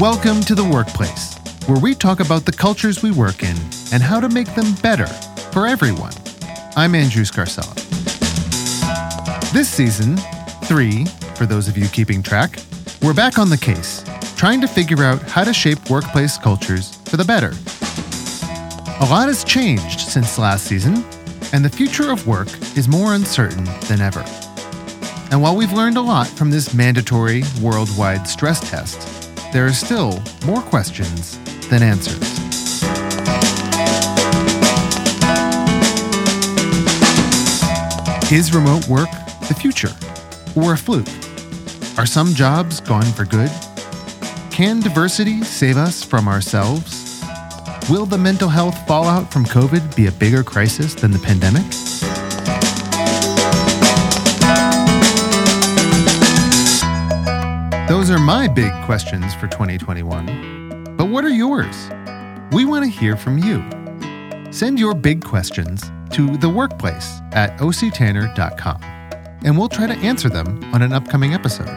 Welcome to the workplace, where we talk about the cultures we work in and how to make them better for everyone. I'm Andrew Scarcella. This season, three, for those of you keeping track, we're back on the case, trying to figure out how to shape workplace cultures for the better. A lot has changed since last season, and the future of work is more uncertain than ever. And while we've learned a lot from this mandatory worldwide stress test, there are still more questions than answers. Is remote work the future or a fluke? Are some jobs gone for good? Can diversity save us from ourselves? Will the mental health fallout from COVID be a bigger crisis than the pandemic? Those are my big questions for 2021. But what are yours? We want to hear from you. Send your big questions to the workplace at octanner.com, and we'll try to answer them on an upcoming episode.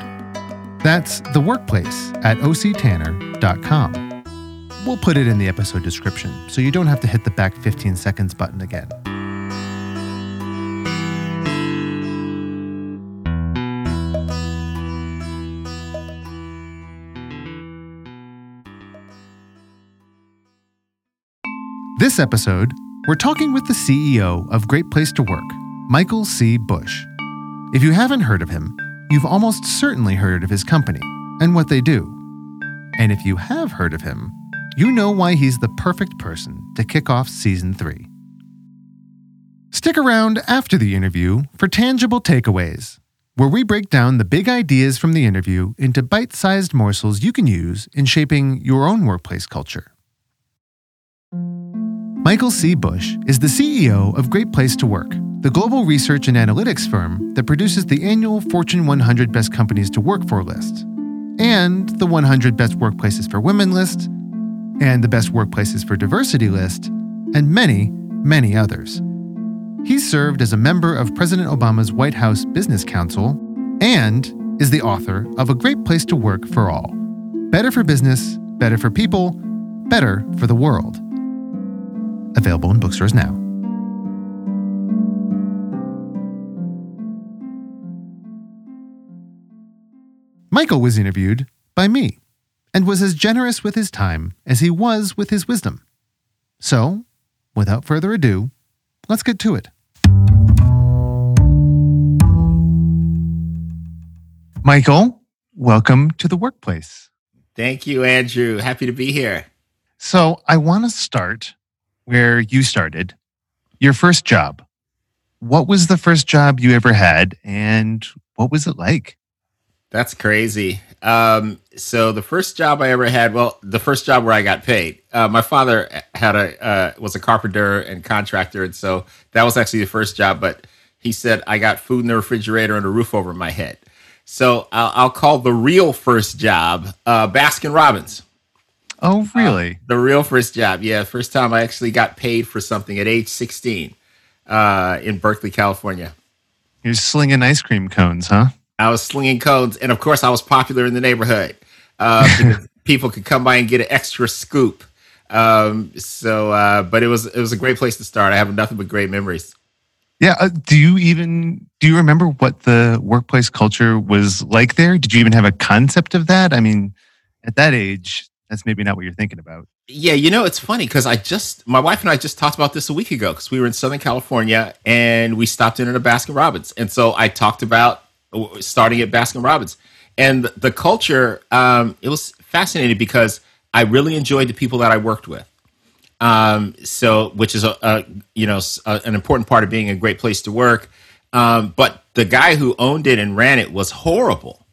That's the workplace at octanner.com. We'll put it in the episode description so you don't have to hit the back 15 seconds button again. This episode, we're talking with the CEO of Great Place to Work, Michael C. Bush. If you haven't heard of him, you've almost certainly heard of his company and what they do. And if you have heard of him, you know why he's the perfect person to kick off season three. Stick around after the interview for tangible takeaways, where we break down the big ideas from the interview into bite sized morsels you can use in shaping your own workplace culture. Michael C. Bush is the CEO of Great Place to Work, the global research and analytics firm that produces the annual Fortune 100 Best Companies to Work For list, and the 100 Best Workplaces for Women list, and the Best Workplaces for Diversity list, and many, many others. He served as a member of President Obama's White House Business Council and is the author of A Great Place to Work for All Better for Business, Better for People, Better for the World. Available in bookstores now. Michael was interviewed by me and was as generous with his time as he was with his wisdom. So, without further ado, let's get to it. Michael, welcome to the workplace. Thank you, Andrew. Happy to be here. So, I want to start where you started, your first job. What was the first job you ever had and what was it like? That's crazy. Um, so the first job I ever had, well, the first job where I got paid. Uh, my father had a uh, was a carpenter and contractor, and so that was actually the first job. But he said I got food in the refrigerator and a roof over my head. So I'll, I'll call the real first job uh, Baskin Robbins. Oh, really? the real first job, yeah. First time I actually got paid for something at age sixteen uh, in Berkeley, California. You're slinging ice cream cones, huh? I was slinging cones, and of course, I was popular in the neighborhood. Uh, people could come by and get an extra scoop. Um, so, uh, but it was it was a great place to start. I have nothing but great memories. Yeah. Uh, do you even do you remember what the workplace culture was like there? Did you even have a concept of that? I mean, at that age, that's maybe not what you're thinking about. Yeah, you know, it's funny because I just my wife and I just talked about this a week ago because we were in Southern California and we stopped in at a Baskin Robbins, and so I talked about starting at Baskin Robbins. And the culture, um, it was fascinating because I really enjoyed the people that I worked with. Um, so, which is a, a you know a, an important part of being a great place to work. Um, but the guy who owned it and ran it was horrible.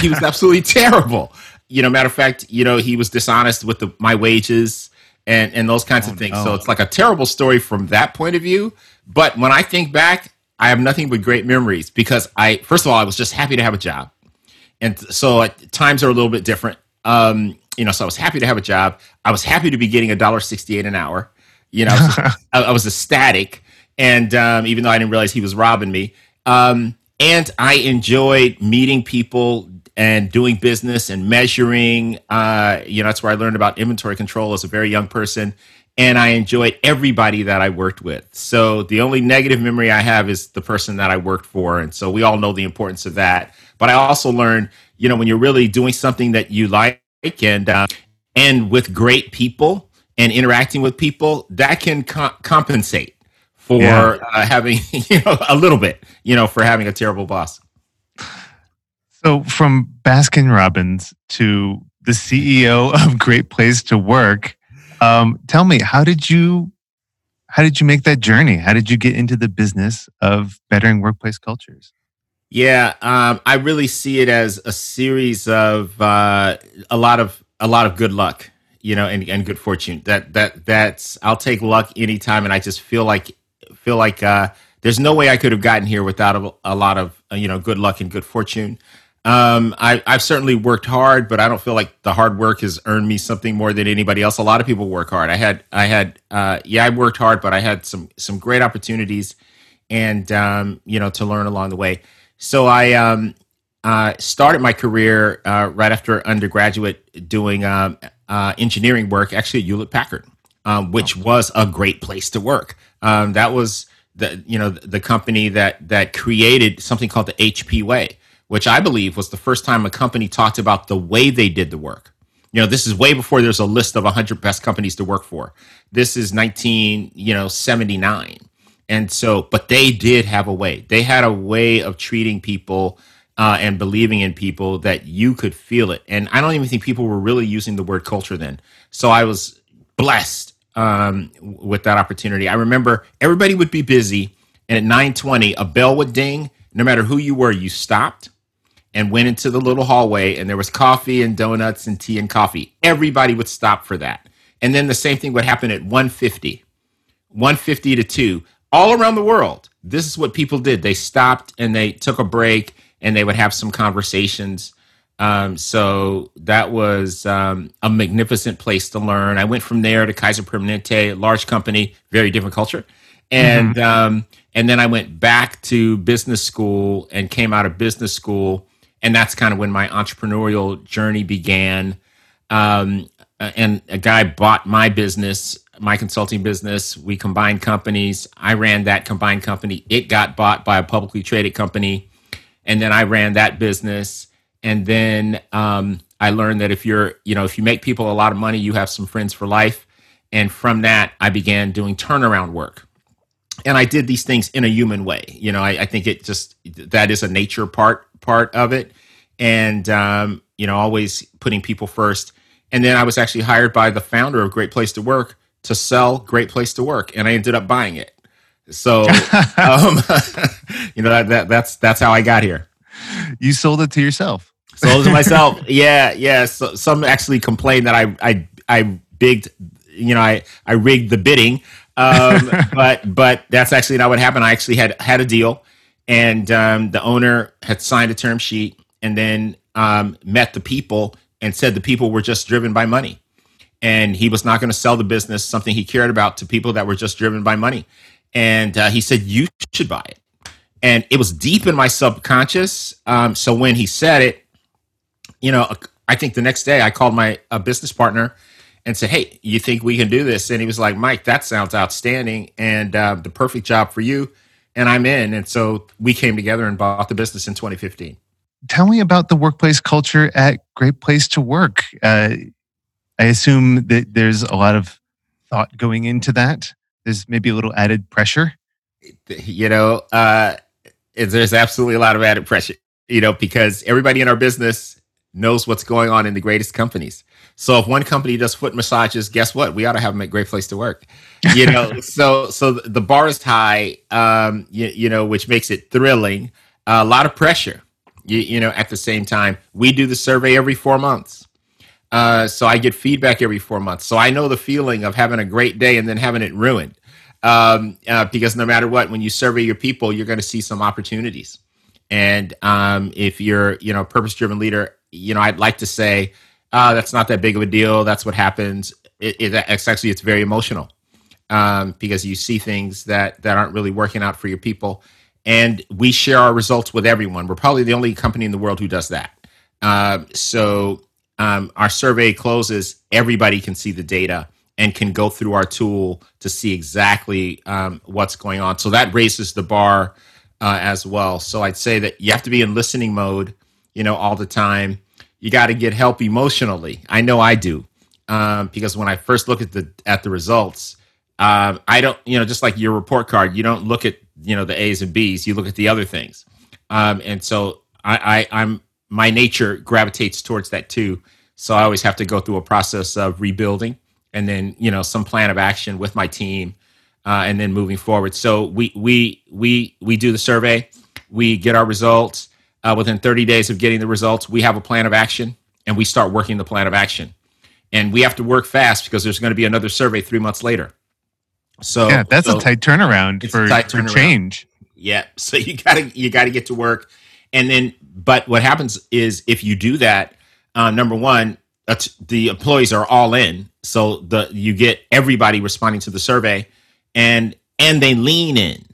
He was absolutely terrible. You know, matter of fact, you know, he was dishonest with the, my wages and and those kinds Oh, of things. no. So it's like a terrible story from that point of view. But when I think back, I have nothing but great memories because I first of all I was just happy to have a job, and so uh, times are a little bit different. Um, you know, so I was happy to have a job. I was happy to be getting a dollar sixty eight an hour. You know, I was, I, I was ecstatic, and um, even though I didn't realize he was robbing me, um, and I enjoyed meeting people and doing business and measuring. Uh, you know, that's where I learned about inventory control as a very young person. And I enjoyed everybody that I worked with. So the only negative memory I have is the person that I worked for. And so we all know the importance of that. But I also learned, you know, when you're really doing something that you like and uh, and with great people and interacting with people, that can co- compensate for yeah. uh, having you know a little bit, you know, for having a terrible boss. So from Baskin Robbins to the CEO of Great Place to Work, um, tell me how did you how did you make that journey? How did you get into the business of bettering workplace cultures? Yeah, um, I really see it as a series of uh, a lot of a lot of good luck, you know, and, and good fortune. That that that's I'll take luck anytime, and I just feel like feel like uh, there's no way I could have gotten here without a, a lot of you know good luck and good fortune. Um, I, I've certainly worked hard, but I don't feel like the hard work has earned me something more than anybody else. A lot of people work hard. I had I had uh, yeah, I worked hard, but I had some some great opportunities, and um, you know to learn along the way. So I um, uh, started my career uh, right after undergraduate doing um, uh, engineering work, actually at Hewlett Packard, um, which was a great place to work. Um, that was the you know the company that that created something called the HP way, which I believe was the first time a company talked about the way they did the work. You know, this is way before there's a list of 100 best companies to work for. This is 19, you know, 79 and so, but they did have a way. They had a way of treating people uh, and believing in people that you could feel it. And I don't even think people were really using the word culture then. So I was blessed um, with that opportunity. I remember everybody would be busy, and at 9:20, a bell would ding. No matter who you were, you stopped and went into the little hallway, and there was coffee and donuts and tea and coffee. Everybody would stop for that. And then the same thing would happen at 150. 150 to 2 all around the world, this is what people did. They stopped and they took a break and they would have some conversations. Um, so that was um, a magnificent place to learn. I went from there to Kaiser Permanente, large company, very different culture, and mm-hmm. um, and then I went back to business school and came out of business school, and that's kind of when my entrepreneurial journey began. Um, and a guy bought my business my consulting business. We combined companies. I ran that combined company. It got bought by a publicly traded company. And then I ran that business. And then um, I learned that if you're, you know, if you make people a lot of money, you have some friends for life. And from that, I began doing turnaround work. And I did these things in a human way. You know, I, I think it just that is a nature part part of it. And um, you know, always putting people first. And then I was actually hired by the founder of Great Place to Work to sell Great Place to Work, and I ended up buying it. So, um, you know that, that that's that's how I got here. You sold it to yourself. Sold it to myself. yeah, yeah. So, some actually complained that I I I bigged, you know, I I rigged the bidding. Um, but but that's actually not what happened. I actually had had a deal, and um, the owner had signed a term sheet, and then um, met the people and said the people were just driven by money and he was not going to sell the business, something he cared about, to people that were just driven by money. And uh, he said, You should buy it. And it was deep in my subconscious. Um, so when he said it, you know, I think the next day I called my a business partner and said, Hey, you think we can do this? And he was like, Mike, that sounds outstanding and uh, the perfect job for you. And I'm in. And so we came together and bought the business in 2015. Tell me about the workplace culture at Great Place to Work. Uh, I assume that there's a lot of thought going into that. There's maybe a little added pressure. You know, uh, there's absolutely a lot of added pressure, you know, because everybody in our business knows what's going on in the greatest companies. So if one company does foot massages, guess what? We ought to have them a great place to work. You know, so so the bar is high, um, you, you know, which makes it thrilling. Uh, a lot of pressure. You, you know, at the same time, we do the survey every four months. Uh, so I get feedback every four months. So I know the feeling of having a great day and then having it ruined. Um, uh, because no matter what, when you survey your people, you're going to see some opportunities. And um, if you're, you know, purpose driven leader, you know, I'd like to say, uh, that's not that big of a deal. That's what happens. It, it, it's actually, it's very emotional um, because you see things that, that aren't really working out for your people. And we share our results with everyone. We're probably the only company in the world who does that. Uh, so um, our survey closes, everybody can see the data and can go through our tool to see exactly um, what's going on. So that raises the bar uh, as well. So I'd say that you have to be in listening mode, you know, all the time. You got to get help emotionally. I know I do um, because when I first look at the at the results, um, I don't, you know, just like your report card, you don't look at you know the A's and B's. You look at the other things, um, and so I, I I'm my nature gravitates towards that too. So I always have to go through a process of rebuilding and then, you know, some plan of action with my team uh, and then moving forward. So we, we, we, we do the survey, we get our results. Uh, within 30 days of getting the results, we have a plan of action and we start working the plan of action. And we have to work fast because there's going to be another survey three months later. So yeah, that's so a tight turnaround for, tight for change. Yeah. So you gotta you gotta get to work, and then but what happens is if you do that, uh, number one, that's, the employees are all in, so the you get everybody responding to the survey, and and they lean in,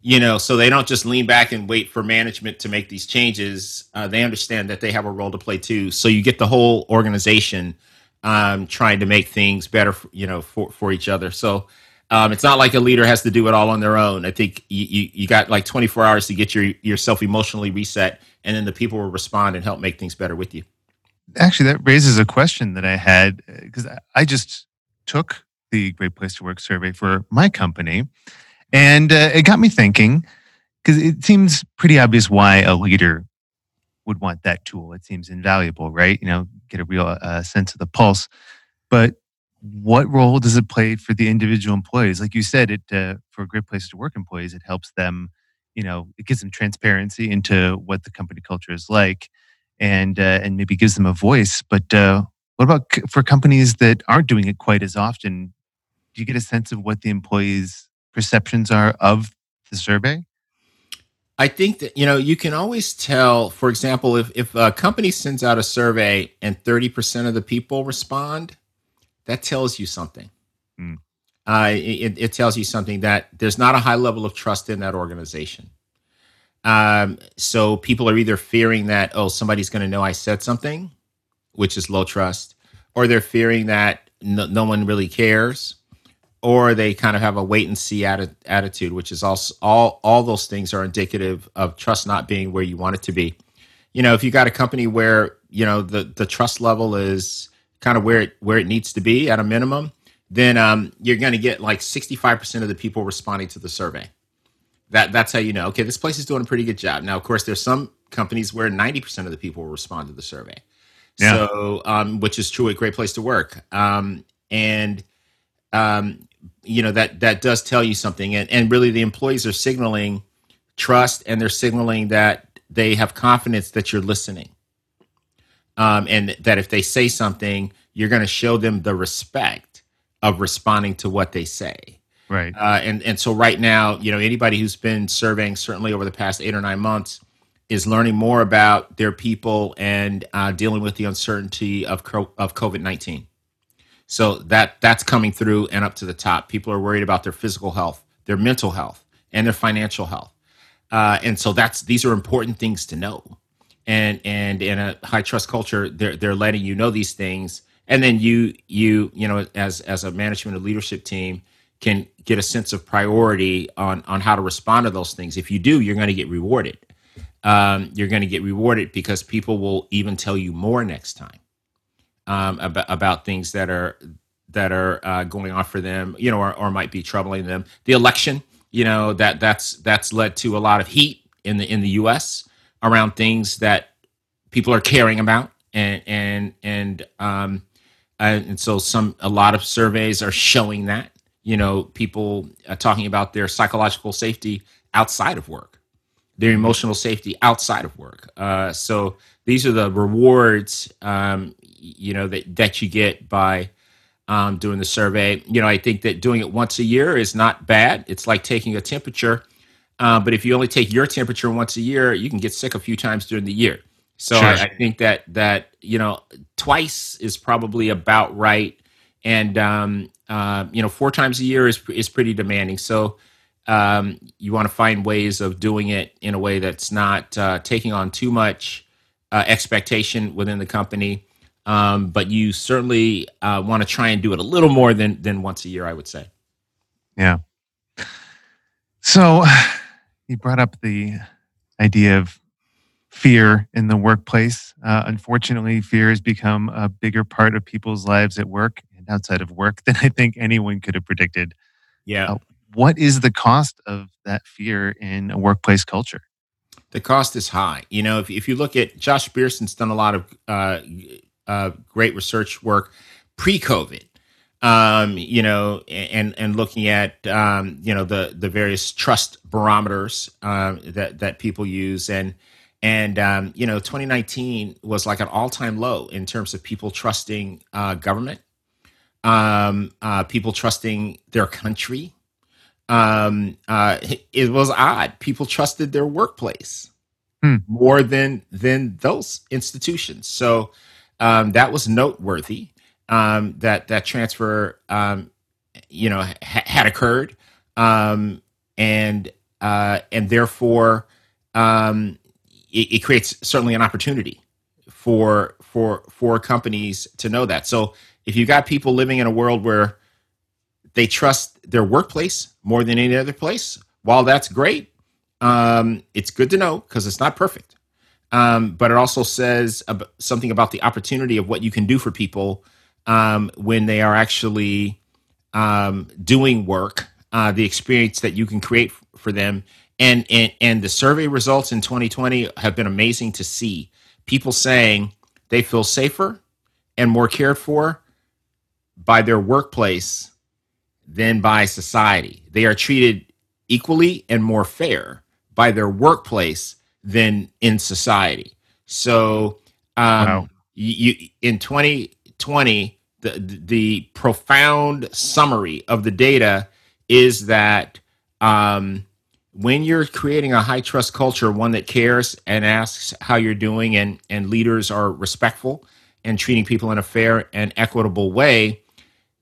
you know, so they don't just lean back and wait for management to make these changes. Uh, they understand that they have a role to play too. So you get the whole organization um, trying to make things better, you know, for for each other. So um, it's not like a leader has to do it all on their own. I think you, you, you got like 24 hours to get your yourself emotionally reset, and then the people will respond and help make things better with you. Actually, that raises a question that I had because I just took the Great Place to Work survey for my company, and uh, it got me thinking because it seems pretty obvious why a leader would want that tool. It seems invaluable, right? You know, get a real uh, sense of the pulse. But what role does it play for the individual employees? Like you said, it uh, for a Great Place to Work employees, it helps them. You know, it gives them transparency into what the company culture is like, and uh, and maybe gives them a voice. But uh, what about c- for companies that aren't doing it quite as often? Do you get a sense of what the employees' perceptions are of the survey? I think that you know you can always tell. For example, if if a company sends out a survey and thirty percent of the people respond, that tells you something. Mm. Uh, it, it tells you something that there's not a high level of trust in that organization. Um, so people are either fearing that oh somebody's going to know I said something, which is low trust, or they're fearing that no, no one really cares, or they kind of have a wait and see atti- attitude, which is also all all those things are indicative of trust not being where you want it to be. You know, if you got a company where you know the the trust level is kind of where it where it needs to be at a minimum, then um, you're going to get like 65% of the people responding to the survey. That that's how you know. Okay, this place is doing a pretty good job. Now, of course, there's some companies where 90% of the people respond to the survey. Yeah. So, um, which is true, a great place to work. Um, and um, you know that that does tell you something, and and really the employees are signaling trust, and they're signaling that they have confidence that you're listening um, and that if they say something, you're going to show them the respect of responding to what they say. Right. Uh, and and so right now, you know, anybody who's been surveying certainly over the past eight or nine months is learning more about their people and uh, dealing with the uncertainty of of COVID nineteen. So that that's coming through and up to the top. People are worried about their physical health, their mental health, and their financial health. Uh, and so that's these are important things to know. And and in a high trust culture they're they're letting you know these things. And then you you you know as as a management and leadership team can get a sense of priority on on how to respond to those things. If you do you're going to get rewarded. Um, you're going to get rewarded because people will even tell you more next time um, about about things that are that are uh, going on for them you know or, or might be troubling them. The election you know that that's that's led to a lot of heat in the in the US around things that people are caring about and and and um and so some a lot of surveys are showing that you know people are talking about their psychological safety outside of work their emotional safety outside of work. Uh so these are the rewards um you know that that you get by um, doing the survey you know i think that doing it once a year is not bad it's like taking a temperature uh, but if you only take your temperature once a year, you can get sick a few times during the year. So Sure. I, I think that that you know twice is probably about right, and um, uh, you know four times a year is is pretty demanding. So um, you want to find ways of doing it in a way that's not uh, taking on too much uh, expectation within the company. Um, but you certainly uh, want to try and do it a little more than than once a year, I would say. Yeah. So you brought up the idea of fear in the workplace. Uh, unfortunately, fear has become a bigger part of people's lives at work and outside of work than I think anyone could have predicted. Yeah. Uh, what is the cost of that fear in a workplace culture? The cost is high. You know, if, if you look at Josh Bersin's done a lot of uh, uh, great research work pre-COVID um, you know, and and looking at um, you know the the various trust barometers uh, that that people use, and and um, you know, 2019 was like an all time low in terms of people trusting uh, government, um, uh, people trusting their country. Um, uh, it was odd. People trusted their workplace hmm. more than than those institutions. So um, that was noteworthy um, that that transfer, um, you know, ha- had occurred, um, and uh, and therefore um, it, it, creates certainly an opportunity for for for companies to know that. So if you got people living in a world where they trust their workplace more than any other place, while that's great, um, it's good to know because it's not perfect. Um, but it also says ab- something about the opportunity of what you can do for people um, when they are actually um, doing work, uh, the experience that you can create f- for them. And, and, and the survey results in 2020 have been amazing to see. People saying they feel safer and more cared for by their workplace than by society. They are treated equally and more fair by their workplace than in society. So, um, wow. you, in 2020, the the profound summary of the data is that um, when you're creating a high trust culture, one that cares and asks how you're doing, and and leaders are respectful and treating people in a fair and equitable way,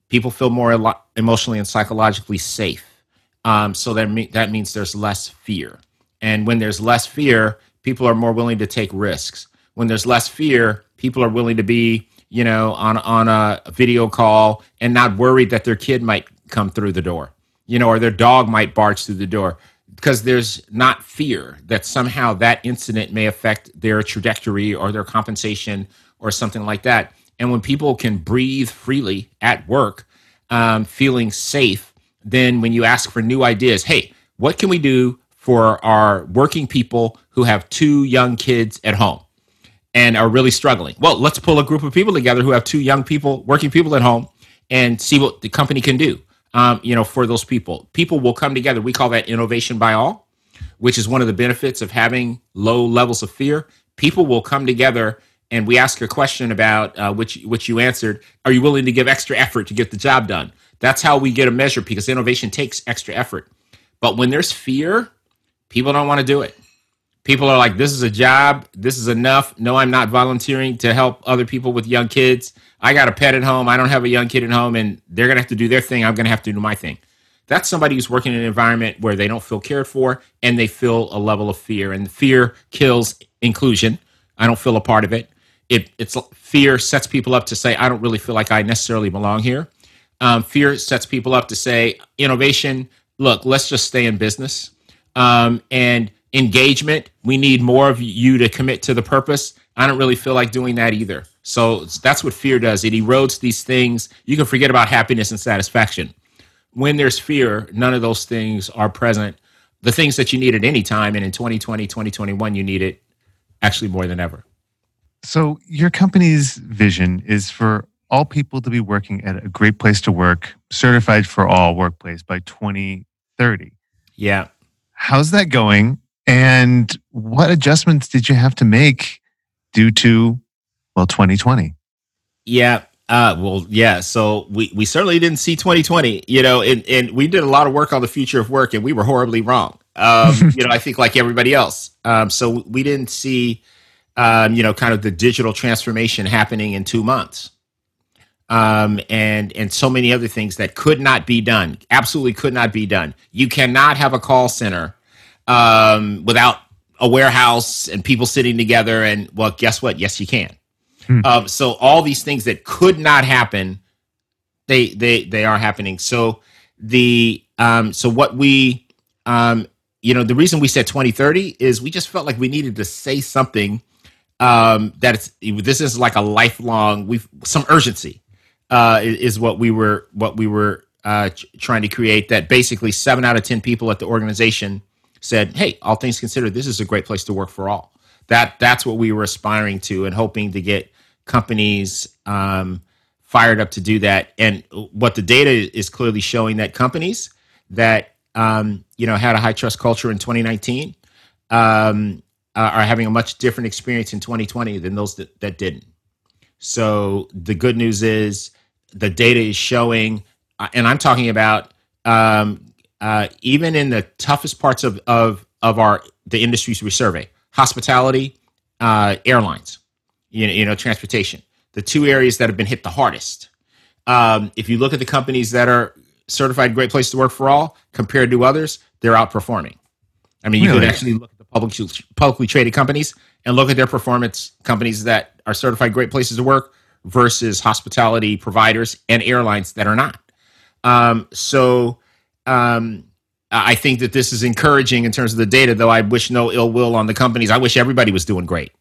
people feel more emotionally and psychologically safe. Um, so that me- that means there's less fear, and when there's less fear, people are more willing to take risks. When there's less fear, people are willing to be you know, on on a video call and not worried that their kid might come through the door, you know, or their dog might barge through the door because there's not fear that somehow that incident may affect their trajectory or their compensation or something like that. And when people can breathe freely at work, um, feeling safe, then when you ask for new ideas, hey, what can we do for our working people who have two young kids at home? and are really struggling. Well, let's pull a group of people together who have two young people, working people at home, and see what the company can do. Um, you know, for those people, people will come together. We call that innovation by all, which is one of the benefits of having low levels of fear. People will come together, and we ask a question about uh, which which you answered. Are you willing to give extra effort to get the job done? That's how we get a measure because innovation takes extra effort. But when there's fear, people don't want to do it people are like, this is a job. This is enough. No, I'm not volunteering to help other people with young kids. I got a pet at home. I don't have a young kid at home, and they're going to have to do their thing. I'm going to have to do my thing. That's somebody who's working in an environment where they don't feel cared for and they feel a level of fear. And fear kills inclusion. I don't feel a part of it. It it's fear sets people up to say, I don't really feel like I necessarily belong here. Um, fear sets people up to say, innovation. Look, let's just stay in business. Um, and engagement. We need more of you to commit to the purpose. I don't really feel like doing that either. So that's what fear does. It erodes these things. You can forget about happiness and satisfaction. When there's fear, none of those things are present. The things that you need at any time, and in 2020, 2021, you need it actually more than ever. So, your company's vision is for all people to be working at a great place to work, certified for all workplace by 2030. Yeah. How's that going? And what adjustments did you have to make due to, well, 2020? Yeah. Uh, well, yeah. So we, we certainly didn't see 2020, you know, and, and we did a lot of work on the future of work and we were horribly wrong. Um, you know, I think like everybody else. Um, so we didn't see, um, you know, kind of the digital transformation happening in two months. Um, and and so many other things that could not be done, absolutely could not be done. You cannot have a call center um, without a warehouse and people sitting together. And well, guess what? Yes, you can. Hmm. Um, so all these things that could not happen, they they they are happening. So the um, so what we um, you know the reason we said 2030 is we just felt like we needed to say something um, that it's this is like a lifelong we've some urgency uh, is, what we were what we were uh, trying to create. That basically seven out of ten people at the organization said, "Hey, all things considered, this is a great place to work for all." That that's what we were aspiring to and hoping to get companies um, fired up to do that. And what the data is clearly showing that companies that um, you know had a high trust culture in 2019 um, uh, are having a much different experience in 2020 than those that, that didn't. So the good news is the data is showing, uh, and I'm talking about um, uh, even in the toughest parts of of of our the industries we survey, hospitality, uh, airlines, you know, you know, transportation, the two areas that have been hit the hardest. Um, if you look at the companies that are certified great place to work for all compared to others, they're outperforming. I mean, you Really? could actually look at the public, publicly traded companies and look at their performance, companies that are certified great places to work versus hospitality providers and airlines that are not. Um, so um, I think that this is encouraging in terms of the data, though I wish no ill will on the companies. I wish everybody was doing great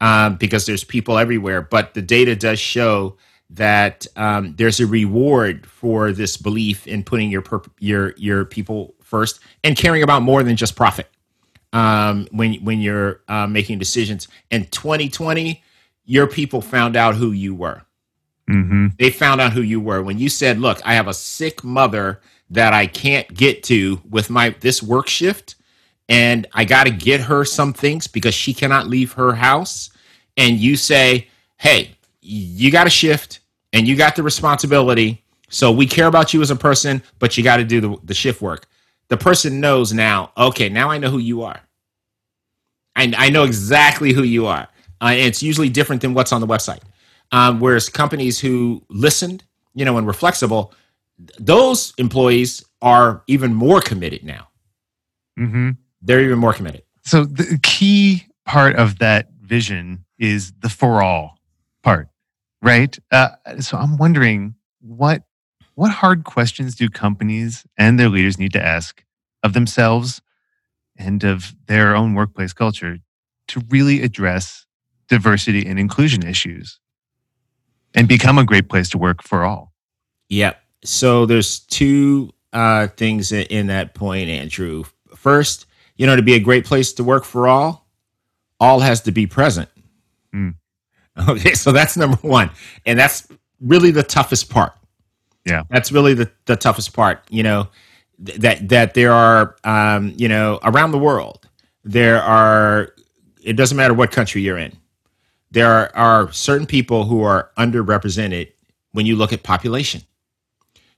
um, because there's people everywhere. But the data does show that um, there's a reward for this belief in putting your your your people first and caring about more than just profit um, when when you're uh, making decisions. In 2020, your people found out who you were. hmm They found out who you were when you said, "Look, I have a sick mother that I can't get to with my this work shift, and I got to get her some things because she cannot leave her house." And you say, "Hey, you got a shift and you got the responsibility, so we care about you as a person, but you got to do the, the shift work." The person knows now. Okay, now I know who you are. I, I know exactly who you are. Uh, it's usually different than what's on the website. Um, whereas companies who listened, you know, and were flexible, those employees are even more committed now. hmm They're even more committed. So the key part of that vision is the for all part, right? Uh, so I'm wondering what what hard questions do companies and their leaders need to ask of themselves and of their own workplace culture to really address diversity and inclusion issues and become a great place to work for all. Yep. So there's two uh, things in, that point, Andrew. First, you know, to be a great place to work for all, all has to be present. Hmm. Okay, so that's number one, and that's really the toughest part. Yeah. that's really the, the toughest part. You know, th- that that there are, um, you know, around the world, there are. It doesn't matter what country you're in. There are, are certain people who are underrepresented when you look at population.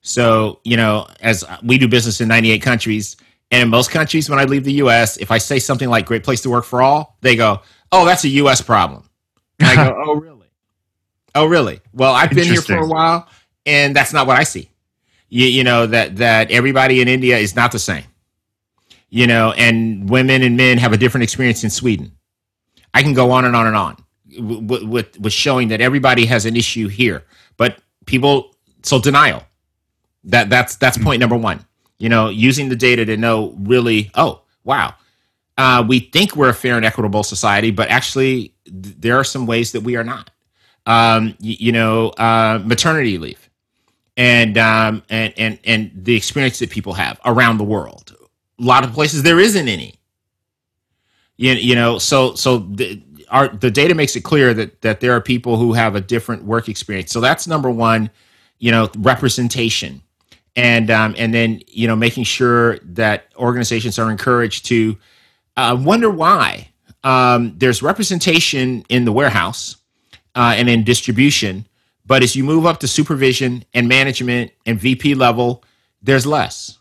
So, you know, as we do business in 98 countries, and in most countries, when I leave the US, if I say something like great place to work for all, they go, oh, that's a US problem. And I go, oh, really? Oh, really? Well, I've been here for a while, and that's not what I see. You, you know, that, that everybody in India is not the same. You know, and women and men have a different experience in Sweden. I can go on and on and on with, with, with showing that everybody has an issue here, but people, so denial. That that's that's point number one. You know, using the data to know really, oh wow, uh, we think we're a fair and equitable society, but actually th- there are some ways that we are not. Um, y- you know, uh, maternity leave, and um, and and and the experience that people have around the world. A lot of places there isn't any. You, you know, so so the, our the data makes it clear that that there are people who have a different work experience. So that's number one. You know, representation and um, and then you know making sure that organizations are encouraged to uh, wonder why um, there's representation in the warehouse uh, and in distribution, but as you move up to supervision and management and VP level, there's less.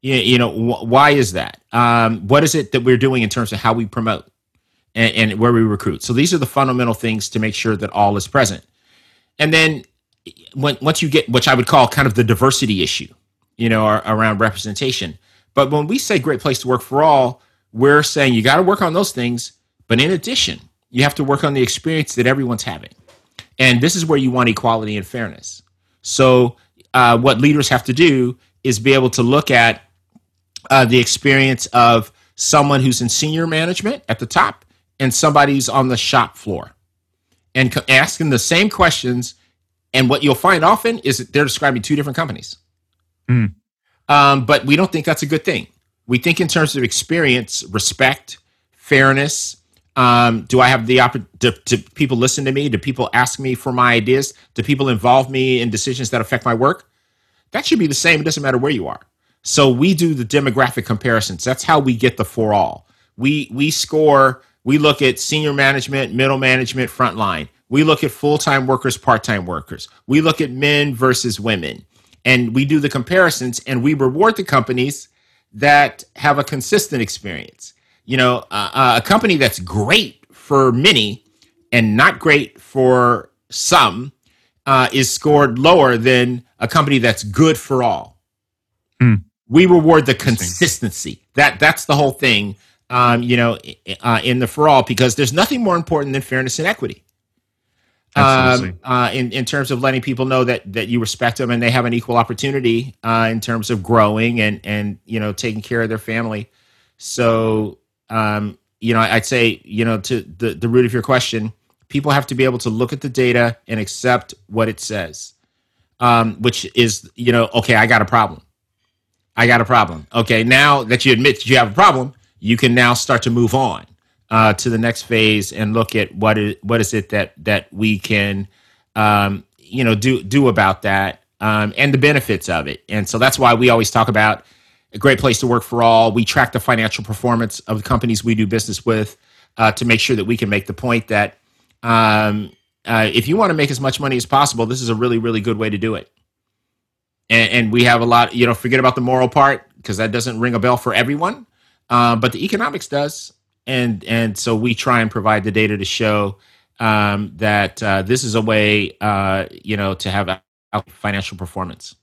You, you know wh- why is that? Um, what is it that we're doing in terms of how we promote and, and where we recruit? So these are the fundamental things to make sure that all is present, and then when once you get which I would call kind of the diversity issue, you know, ar- around representation. But when we say great place to work for all, we're saying you got to work on those things, but in addition, you have to work on the experience that everyone's having. And this is where you want equality and fairness. So, uh, what leaders have to do is be able to look at uh, the experience of someone who's in senior management at the top and somebody's on the shop floor and co- asking the same questions. And what you'll find often is that they're describing two different companies. Hmm. Um, but we don't think that's a good thing. We think in terms of experience, respect, fairness. Um, do I have the opportunity? Do, do people listen to me? Do people ask me for my ideas? Do people involve me in decisions that affect my work? That should be the same. It doesn't matter where you are. So we do the demographic comparisons. That's how we get the for all. We we score. We look at senior management, middle management, frontline. We look at full time workers, part time workers. We look at men versus women, and we do the comparisons. And we reward the companies that have a consistent experience. You know, uh, a company that's great for many and not great for some uh, is scored lower than a company that's good for all. Hmm. We reward the consistency. That that's the whole thing. Um, you know, uh, in the for all because there's nothing more important than fairness and equity. Absolutely. Um, uh, in in terms of letting people know that that you respect them and they have an equal opportunity uh, in terms of growing and and you know taking care of their family. So um, you know, I'd say you know to the the root of your question, people have to be able to look at the data and accept what it says, um, which is you know okay, I got a problem. I got a problem. Okay, now that you admit that you have a problem, you can now start to move on uh, to the next phase and look at what is what is it that that we can um, you know do do about that um, and the benefits of it. And so that's why we always talk about a great place to work for all. We track the financial performance of the companies we do business with uh, to make sure that we can make the point that um, uh, if you want to make as much money as possible, this is a really really good way to do it and, and we have a lot you know forget about the moral part because that doesn't ring a bell for everyone uh, but the economics does and and so we try and provide the data to show um, that uh, this is a way uh, you know to have financial performance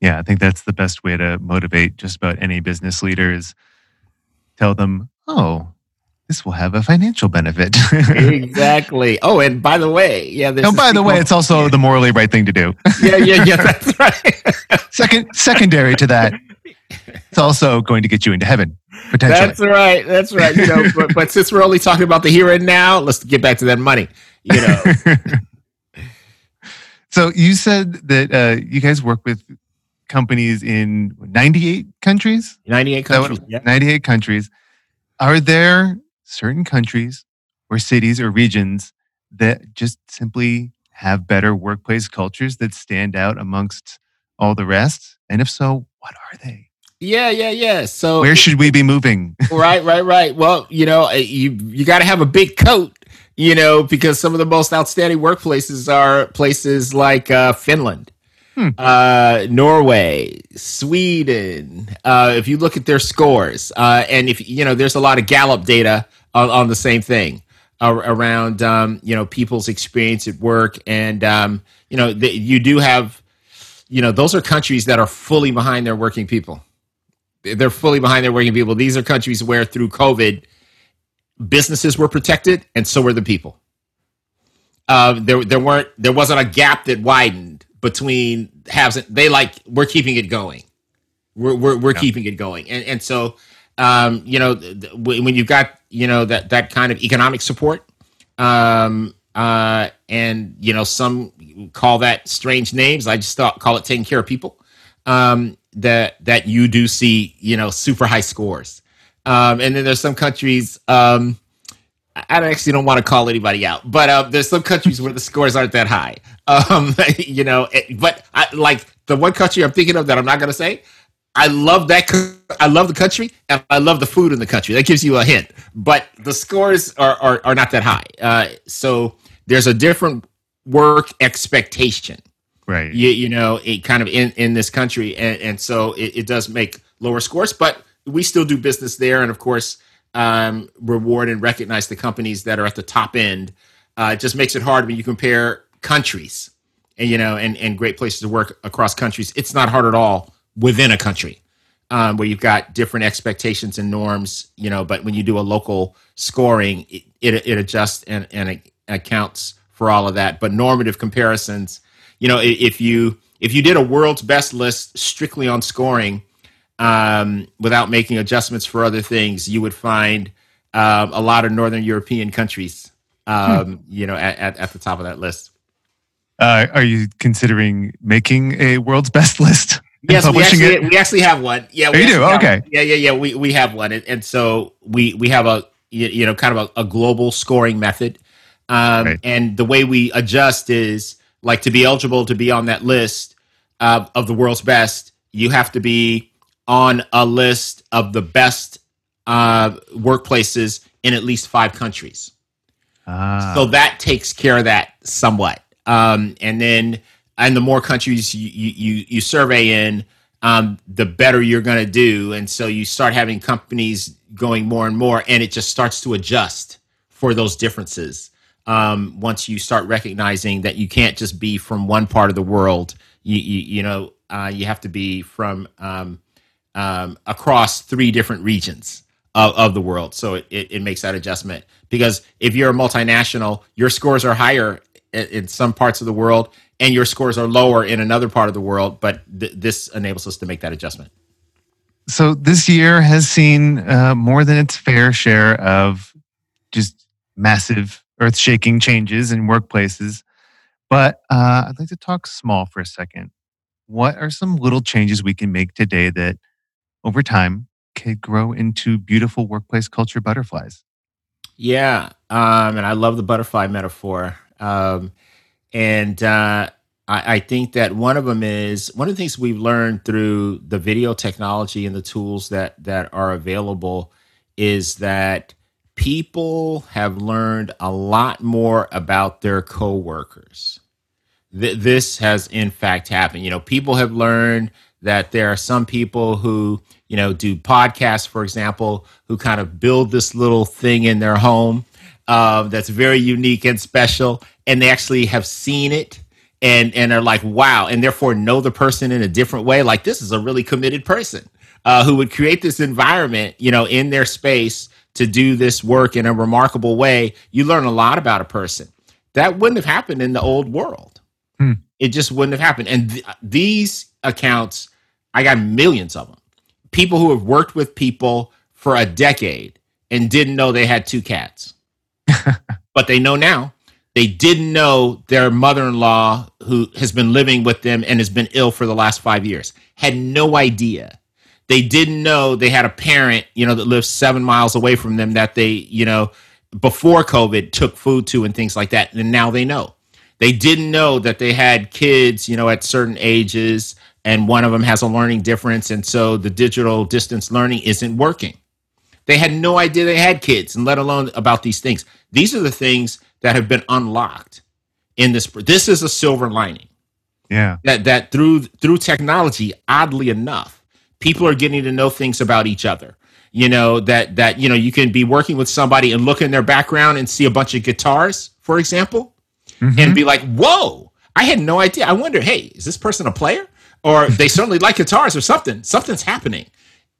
Yeah, I think that's the best way to motivate just about any business leaders. Tell them, oh, this will have a financial benefit. exactly oh and by the way yeah this oh, by the way, it's also the morally right thing to do. yeah yeah yeah that's right Second, secondary to that, it's also going to get you into heaven. That's right that's right you know but, but since we're only talking about the here and now let's get back to that money you know so you said that uh, you guys work with companies in 98 countries. 98 That would- countries yeah 98 countries. Are there certain countries or cities or regions that just simply have better workplace cultures that stand out amongst all the rest? And if so, what are they? Yeah yeah yeah so Where should we be moving? right, right, right. Well, you know, uh, you you got to have a big coat, you know, because some of the most outstanding workplaces are places like uh, Finland, Hmm. uh, Norway, Sweden. Uh, if you look at their scores, uh, and if you know, there's a lot of Gallup data on, on the same thing uh, around um, you know people's experience at work, and um, you know, the, you do have, you know, those are countries that are fully behind their working people they're fully behind their working people. These are countries where through COVID, businesses were protected, and so were the people. Uh, there, there weren't, there wasn't a gap that widened between haves. and- They like we're keeping it going. We're we're, we're Yeah. keeping it going, and and so um, you know th- when you've got you know that that kind of economic support, um, uh, and you know some call that strange names. I just thought call it taking care of people. Um, that that you do see you know super high scores, um, and then there's some countries. Um, I actually don't want to call anybody out, but uh, there's some countries where the scores aren't that high. Um, you know, it- but I, like the one country I'm thinking of that I'm not going to say. I love that. I love the country, and I love the food in the country. That gives you a hint. But the scores are are, are not that high. Uh, so there's a different work expectation right. you, you know it kind of in in this country and, and so it, it does make lower scores but we still do business there and of course um, reward and recognize the companies that are at the top end uh, it just makes it hard when you compare countries and you know and, and great places to work across countries it's not hard at all within a country um, where you've got different expectations and norms, you know, but when you do a local scoring, it, it, it adjusts and, and it accounts for all of that. But normative comparisons, you know, if you if you did a world's best list strictly on scoring um, without making adjustments for other things, you would find um, a lot of Northern European countries, um, hmm. you know, at, at, at, the top of that list. Uh, are you considering making a world's best list? Yes, we actually, we actually have one. Yeah, we oh, do. Okay. Yeah, yeah, yeah. We we have one, and, and so we we have a you know kind of a, a global scoring method, um, right. and the way we adjust is like to be eligible to be on that list uh, of the world's best, you have to be on a list of the best uh, workplaces in at least five countries. Ah. So that takes care of that somewhat. Um, and then, and the more countries you you you survey in, um, the better you're going to do. And so you start having companies going more and more, and it just starts to adjust for those differences. Um, once you start recognizing that you can't just be from one part of the world, you you, you know uh, you have to be from um, um, across three different regions of, of the world. So it, it, makes that adjustment because if you're a multinational, your scores are higher in, in some parts of the world and your scores are lower in another part of the world. But th- this enables us to make that adjustment. So this year has seen uh, more than its fair share of just massive earth shaking changes in workplaces. But uh, I'd like to talk small for a second. What are some little changes we can make today that over time could grow into beautiful workplace culture butterflies? Yeah. Um, and I love the butterfly metaphor. Um, and uh, I, I, think that one of them is one of the things we've learned through the video technology and the tools that that are available is that people have learned a lot more about their coworkers. Th- this has in fact happened. You know, people have learned that there are some people who you know do podcasts for example who kind of build this little thing in their home uh, that's very unique and special and they actually have seen it and and are like wow and therefore know the person in a different way like this is a really committed person uh, who would create this environment you know in their space to do this work in a remarkable way you learn a lot about a person that wouldn't have happened in the old world hmm. it just wouldn't have happened and th- these accounts I got millions of them. People who have worked with people for a decade and didn't know they had two cats. but they know now. They didn't know their mother in law, who has been living with them and has been ill for the last five years, had no idea. They didn't know they had a parent, you know, that lives seven miles away from them that they, you know, before COVID took food to and things like that. And now they know. They didn't know that they had kids, you know, at certain ages and one of them has a learning difference and so the digital distance learning isn't working they had no idea they had kids and let alone about these things these are the things that have been unlocked in this this is a silver lining yeah that that through through technology oddly enough people are getting to know things about each other you know that that you know you can be working with somebody and look in their background and see a bunch of guitars for example mm-hmm. and be like whoa i had no idea i wonder hey is this person a player or they certainly like guitars or something. Something's happening.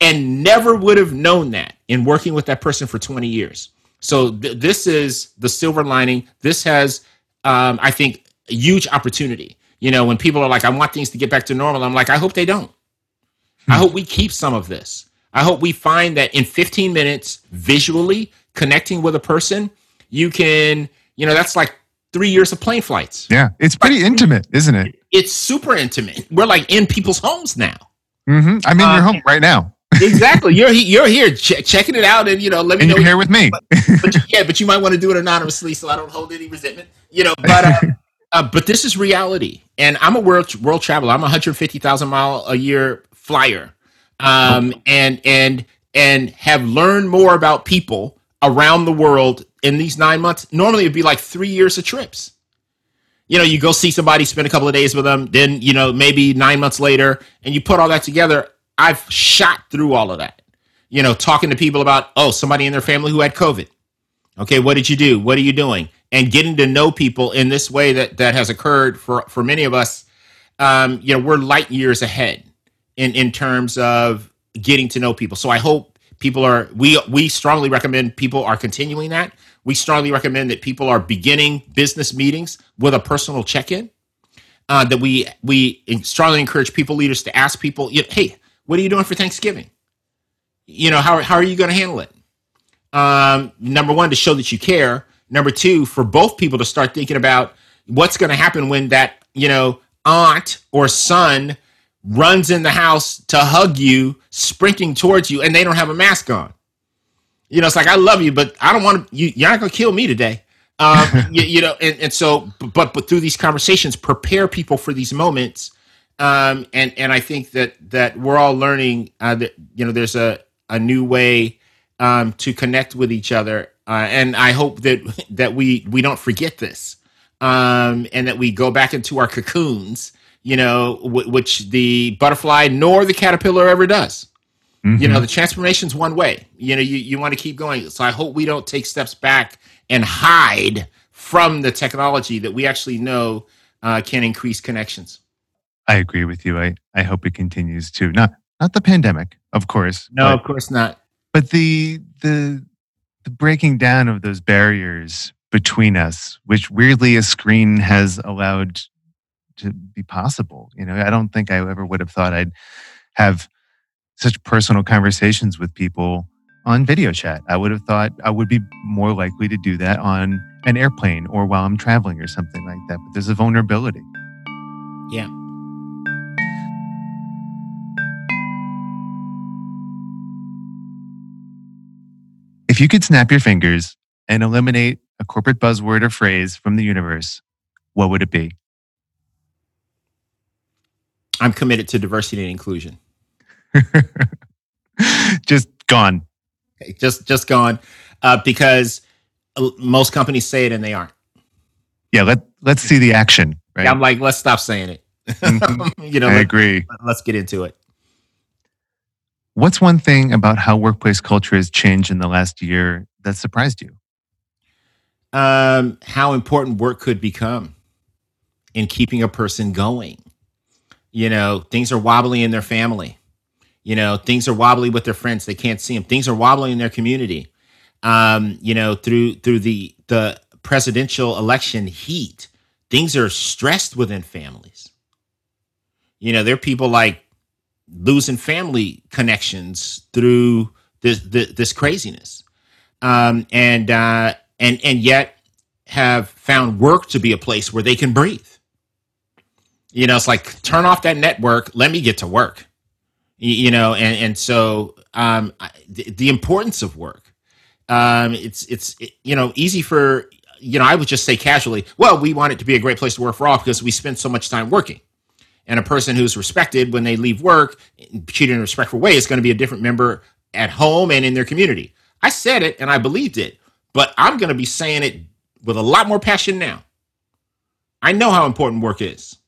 And never would have known that in working with that person for 20 years. So th- this is the silver lining. This has, um, I think, a huge opportunity. You know, when people are like, I want things to get back to normal, I'm like, I hope they don't. I hope we keep some of this. I hope we find that in 15 minutes, visually connecting with a person, you can, you know, that's like three years of plane flights. Yeah, it's pretty like, intimate, isn't it? It's super intimate. We're like in people's homes now. Mm-hmm. I'm in uh, your home right now. exactly. You're you're here ch- checking it out, and you know, let me and know. You're here with me. But, but you, yeah, but you might want to do it anonymously, so I don't hold any resentment. You know, but uh, uh, but this is reality, and I'm a world world traveler. I'm a 150,000 mile a year flyer, um, and and and have learned more about people around the world in these nine months. Normally, it'd be like three years of trips. You know, you go see somebody, spend a couple of days with them, then, you know, maybe nine months later, and you put all that together. I've shot through all of that. You know, talking to people about, oh, somebody in their family who had COVID. Okay, what did you do? What are you doing? And getting to know people in this way that that has occurred for for many of us. Um, you know, we're light years ahead in in terms of getting to know people. So I hope people are we we strongly recommend people are continuing that. We strongly recommend that people are beginning business meetings with a personal check-in. Uh, that we we strongly encourage people leaders to ask people, hey, what are you doing for Thanksgiving? You know, how how are you going to handle it? Um, number one, to show that you care. Number two, for both people to start thinking about what's going to happen when that you know aunt or son runs in the house to hug you, sprinting towards you, and they don't have a mask on. You know, it's like I love you, but I don't want to. You, you're not going to kill me today. Um, you, you, know, and, and so, but but through these conversations, prepare people for these moments. Um, and and I think that that we're all learning uh, that you know there's a a new way um, to connect with each other, uh, and I hope that that we we don't forget this, um, and that we go back into our cocoons you know, w- which the butterfly nor the caterpillar ever does. Mm-hmm. You know, mm-hmm. the transformation's one way. You know, you, you want to keep going. So I hope we don't take steps back and hide from the technology that we actually know uh, can increase connections. I agree with you. I, I hope it continues to not not the pandemic, of course. No, but, of course not. But the the the breaking down of those barriers between us, which weirdly a screen has allowed to be possible. You know, I don't think I ever would have thought I'd have such personal conversations with people on video chat. I would have thought I would be more likely to do that on an airplane or while I'm traveling or something like that. But there's a vulnerability. Yeah. If you could snap your fingers and eliminate a corporate buzzword or phrase from the universe, what would it be? I'm committed to diversity and inclusion. just gone. Just just gone uh, because most companies say it and they aren't. Yeah, let let's see the action. Right? Yeah, I'm like, let's stop saying it. Mm-hmm. you know, I let, agree. Let's get into it. What's one thing about how workplace culture has changed in the last year that surprised you? Um, how important work could become in keeping a person going you know, things are wobbly in their family. You know, things are wobbly with their friends. They can't see them. Things are wobbly in their community. Um, you know, through through the the presidential election heat, things are stressed within families. You know, there are people like losing family connections through this this, this craziness, um, and uh, and and yet have found work to be a place where they can breathe. You know, it's like turn off that network. Let me get to work. You, know, and and so um, the, the importance of work. Um, it's it's it, you know easy for you know I would just say casually. Well, we want it to be a great place to work for all because we spend so much time working. And a person who's respected when they leave work, treated in a respectful way, is going to be a different member at home and in their community. I said it and I believed it, but I'm going to be saying it with a lot more passion now. I know how important work is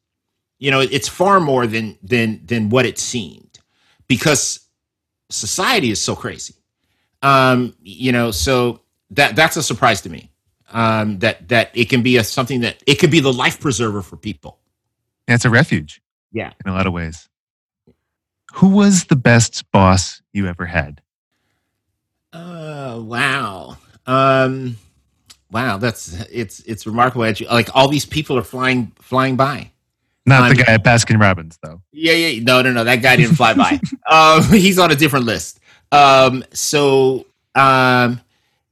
you know it's far more than than than what it seemed because society is so crazy. Um you know so that that's a surprise to me. Um that that it can be a something that it could be the life preserver for people. Yeah, it's a refuge yeah. in a lot of ways. Who was the best boss you ever had? Uh wow. Um wow that's it's it's remarkable. Like all these people are flying flying by not the guy at Baskin Robbins, though. Yeah, yeah. No, no, no. That guy didn't fly by. Um, he's on a different list. Um, so, um,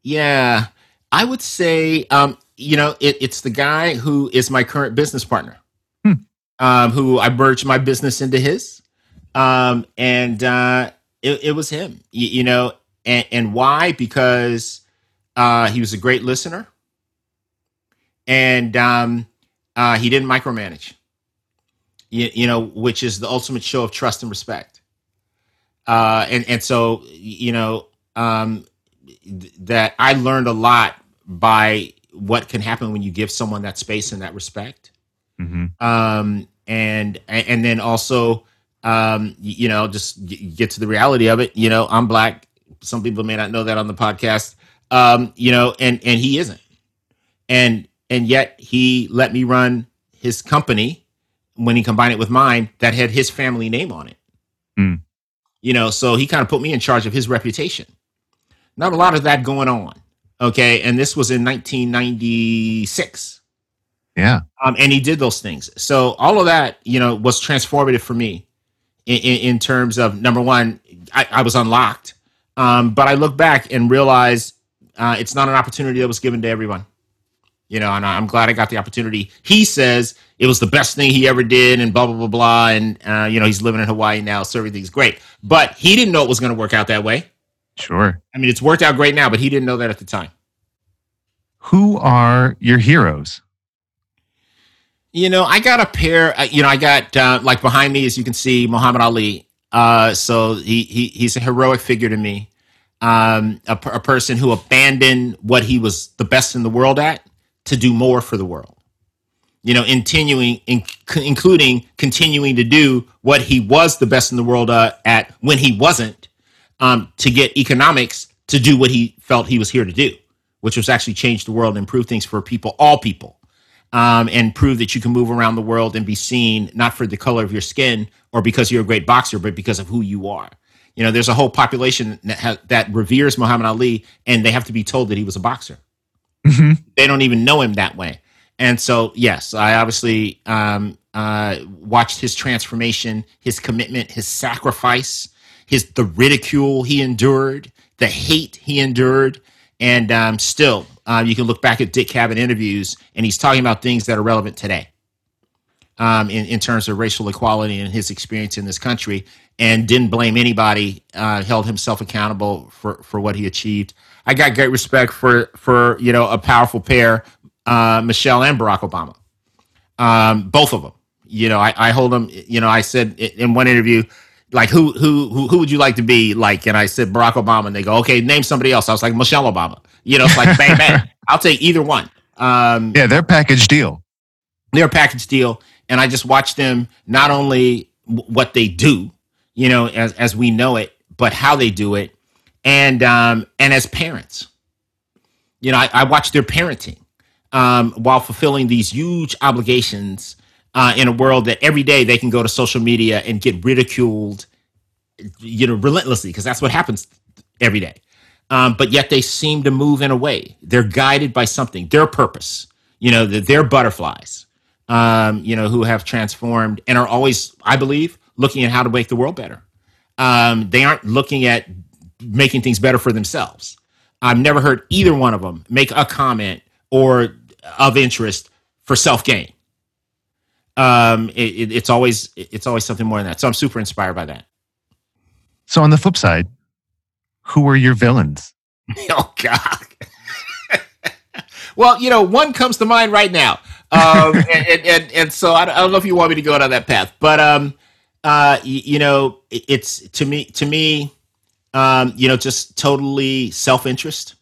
yeah, I would say, um, you know, it, it's the guy who is my current business partner, hmm. um, who I merged my business into his. Um, and uh, it, it was him, you, you know, and, and why? Because uh, he was a great listener and um, uh, he didn't micromanage you, you know, which is the ultimate show of trust and respect. Uh, and and so you know um, th- that I learned a lot by what can happen when you give someone that space and that respect. Mm-hmm. Um, and and then also um, you know just get to the reality of it. You know, I'm black. Some people may not know that on the podcast. Um, you know, and and he isn't, and and yet he let me run his company when he combined it with mine that had his family name on it. Mm. You know, so he kind of put me in charge of his reputation. Not a lot of that going on. Okay. And this was in 1996. Yeah. Um, and he did those things. So all of that, you know, was transformative for me in, in, in terms of number one, I, I was unlocked. Um, but I look back and realize uh, it's not an opportunity that was given to everyone. You know, and I'm glad I got the opportunity. He says it was the best thing he ever did, and blah blah blah blah. And uh, you know, he's living in Hawaii now, so everything's great. But he didn't know it was going to work out that way. Sure. I mean, it's worked out great now, but he didn't know that at the time. Who are your heroes? You know, I got a pair. Uh, you know, I got uh, like behind me, as you can see, Muhammad Ali. Uh, so he, he he's a heroic figure to me. Um, a, a person who abandoned what he was the best in the world at to do more for the world. You know, continuing, in, including continuing to do what he was the best in the world uh, at when he wasn't, um, to get economics to do what he felt he was here to do, which was actually change the world and improve things for people, all people, um, and prove that you can move around the world and be seen not for the color of your skin or because you're a great boxer, but because of who you are. You know, there's a whole population that, ha- that reveres Muhammad Ali, and they have to be told that he was a boxer. Mhm. They don't even know him that way. And so, yes, I obviously um, uh, watched his transformation, his commitment, his sacrifice, his the ridicule he endured, the hate he endured, and um, still, uh, you can look back at Dick Cavett interviews, and he's talking about things that are relevant today um, in, in terms of racial equality and his experience in this country, and didn't blame anybody, uh, held himself accountable for, for what he achieved. I got great respect for for you know a powerful pair, uh, Michelle and Barack Obama, um, both of them. You know, I, I hold them. You know, I said in one interview, like who who who who would you like to be like? And I said Barack Obama, and they go, okay, name somebody else. I was like Michelle Obama. You know, it's like bang bang. I'll take either one. Um, Yeah, they're package deal. they're a package deal and i just watch them not only w- what they do you know as, as we know it but how they do it and um and as parents you know i, I watch their parenting um while fulfilling these huge obligations uh, in a world that every day they can go to social media and get ridiculed you know relentlessly because that's what happens every day. Um, but yet they seem to move in a way. They're guided by something their purpose you know that they're butterflies um, you know who have transformed and are always i believe looking at how to make the world better. Um, they aren't looking at making things better for themselves. I've never heard either one of them make a comment or of interest for self-gain. Um, it, it, it's always it's always something more than that. So i'm super inspired by that. So on the flip side, who are your villains? Oh God. well, you know, one comes to mind right now, um, and, and, and and so I don't, I don't know if you want me to go down that path, but um, uh, y- you know, it- it's to me to me, um, you know, just totally self interest,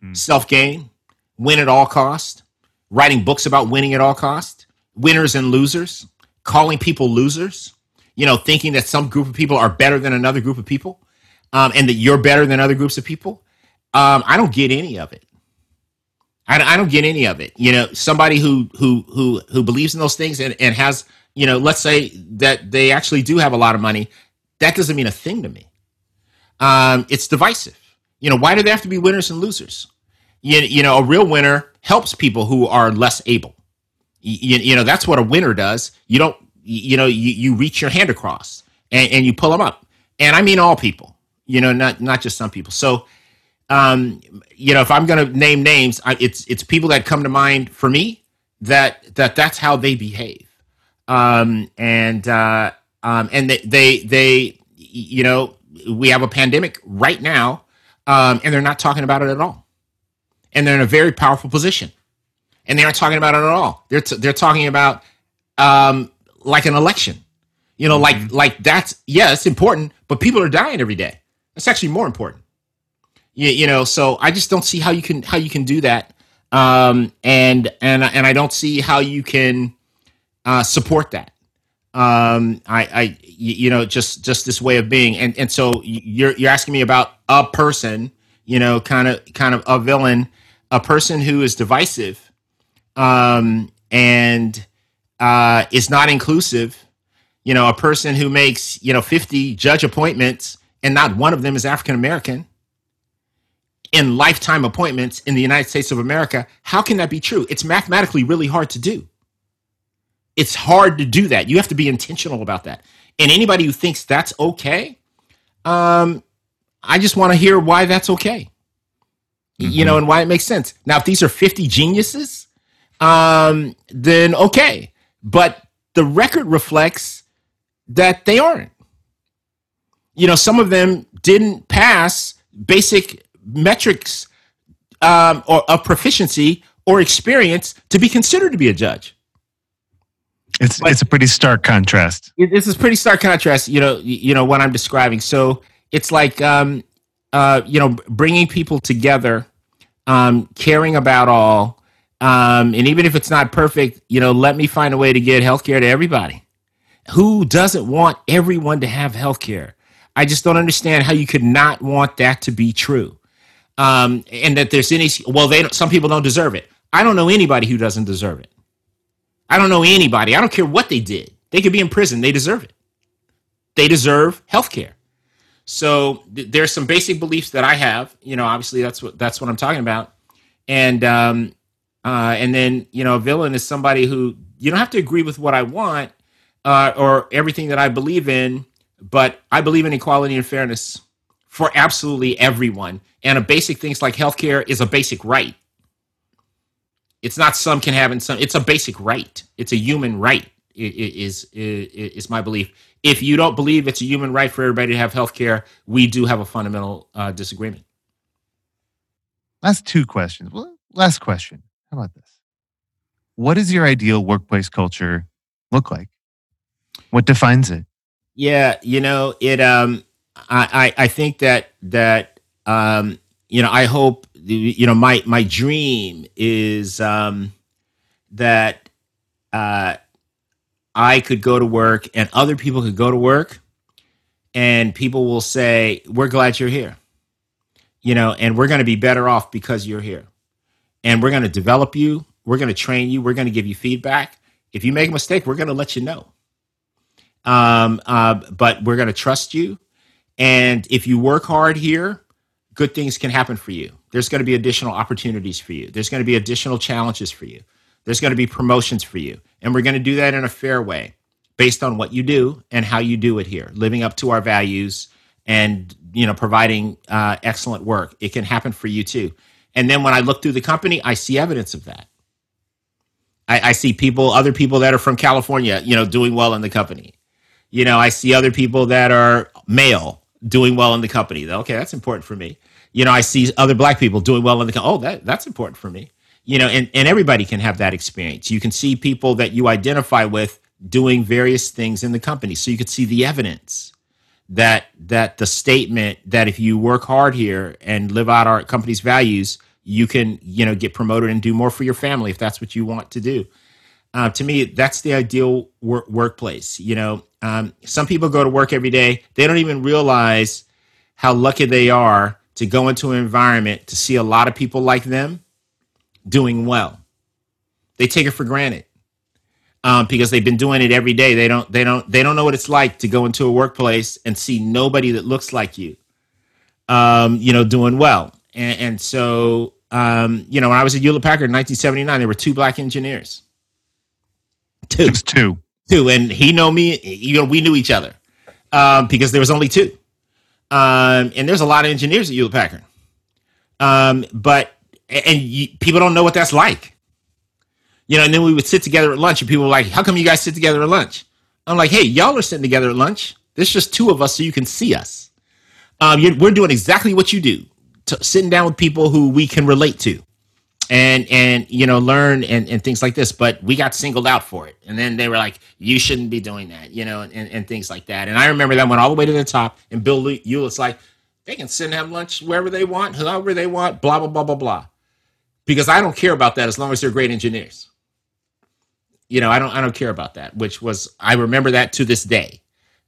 Hmm. self gain, win at all cost, writing books about winning at all cost, winners and losers, calling people losers, you know, thinking that some group of people are better than another group of people, um, and that you're better than other groups of people. Um, I don't get any of it. I, I don't get any of it. You know, somebody who who who who believes in those things and, and has, you know, let's say that they actually do have a lot of money, that doesn't mean a thing to me. Um, it's divisive. You know, why do they have to be winners and losers? You, you know, a real winner helps people who are less able. You, you know, that's what a winner does. You don't, you know, you, you reach your hand across and, and you pull them up. And I mean all people, you know, not not just some people. So um, you know, if I'm going to name names, I, it's it's people that come to mind for me that that that's how they behave, um, and uh, um, and they, they they you know we have a pandemic right now, um, and they're not talking about it at all, and they're in a very powerful position, and they aren't talking about it at all. They're t- they're talking about um, like an election, you know, like like that's yeah, it's important, but people are dying every day. That's actually more important. You, you know so i just don't see how you can how you can do that. Um and and and i don't see how you can uh support that um i i you know just just this way of being and and so you're you're asking me about a person you know kind of kind of a villain a person who is divisive um and uh is not inclusive you know, a person who makes, you know, 50 judge appointments and not one of them is African American in lifetime appointments in the United States of America, how can that be true? It's mathematically really hard to do. It's hard to do that. You have to be intentional about that. And anybody who thinks that's okay, um, I just want to hear why that's okay. Mm-hmm. You know, and why it makes sense. Now, if these are 50 geniuses, um, then okay. But the record reflects that they aren't. You know, some of them didn't pass basic metrics um, or of proficiency or experience to be considered to be a judge. It's but it's a pretty stark contrast. This is pretty stark contrast. You know, you know what I'm describing. So it's like um, uh, you know bringing people together, um, caring about all, um, and even if it's not perfect, you know, let me find a way to get healthcare to everybody. Who doesn't want everyone to have healthcare? I just don't understand how you could not want that to be true um, and that there's any well, they some people don't deserve it. I don't know anybody who doesn't deserve it. I don't know anybody. I don't care what they did. They could be in prison. They deserve it. They deserve health care. So th- there's some basic beliefs that I have. You know, obviously that's what that's what I'm talking about. And um, uh, and then you know, a villain is somebody who you don't have to agree with what I want uh, or everything that I believe in, but I believe in equality and fairness for absolutely everyone. And a basic things like healthcare is a basic right. It's not some can have and some. It's a basic right. It's a human right. Is is my belief. If you don't believe it's a human right for everybody to have health care we do have a fundamental uh, disagreement. Last two questions. Well, last question. How about this? What does your ideal workplace culture look like? What defines it? Yeah, you know, it um I, I, I think that that um, you know I hope you know my my dream is um, that uh, I could go to work and other people could go to work and people will say we're glad you're here. You know and we're going to be better off because you're here. And we're going to develop you we're going to train you we're going to give you feedback. If you make a mistake we're going to let you know. Um, uh, but we're going to trust you. And if you work hard here, good things can happen for you. There's going to be additional opportunities for you. There's going to be additional challenges for you. There's going to be promotions for you. And we're going to do that in a fair way based on what you do and how you do it here, living up to our values and you know providing uh, excellent work. It can happen for you too. And then when I look through the company, I see evidence of that. I, I see people, other people that are from California, you know, doing well in the company. You know, I see other people that are male doing well in the company. Okay, that's important for me. You know, I see other black people doing well in the. Oh, that, that's important for me. You know, and, and everybody can have that experience. You can see people that you identify with doing various things in the company. So you could see the evidence that that the statement that if you work hard here and live out our company's values, you can, you know, get promoted and do more for your family if that's what you want to do. Uh, to me, that's the ideal work- workplace. You know, um, some people go to work every day. They don't even realize how lucky they are to go into an environment to see a lot of people like them doing well. They take it for granted um, because they've been doing it every day. They don't. They don't. They don't know what it's like to go into a workplace and see nobody that looks like you. Um, you know, doing well. And, and so, um, you know, when I was at Hewlett Packard in 1979, there were two black engineers. Two. Just two two, and he know me. You know, we knew each other um, because there was only two, um, and there's a lot of engineers at Hewlett Packard. Um, but and you, people don't know what that's like. You know, and then we would sit together at lunch, and people were like, "How come you guys sit together at lunch?" I'm like, "Hey, y'all are sitting together at lunch. There's just two of us, so you can see us. Um, we're doing exactly what you do, sitting down with people who we can relate to." And and you know learn and, and things like this but we got singled out for it. And then they were like you shouldn't be doing that you know and, and things like that. And i remember that went all the way to the top and bill hewlett's like they can sit and have lunch wherever they want however they want blah blah blah blah blah. Because i don't care about that as long as they're great engineers. You know i don't i don't care about that which was i remember that to this day.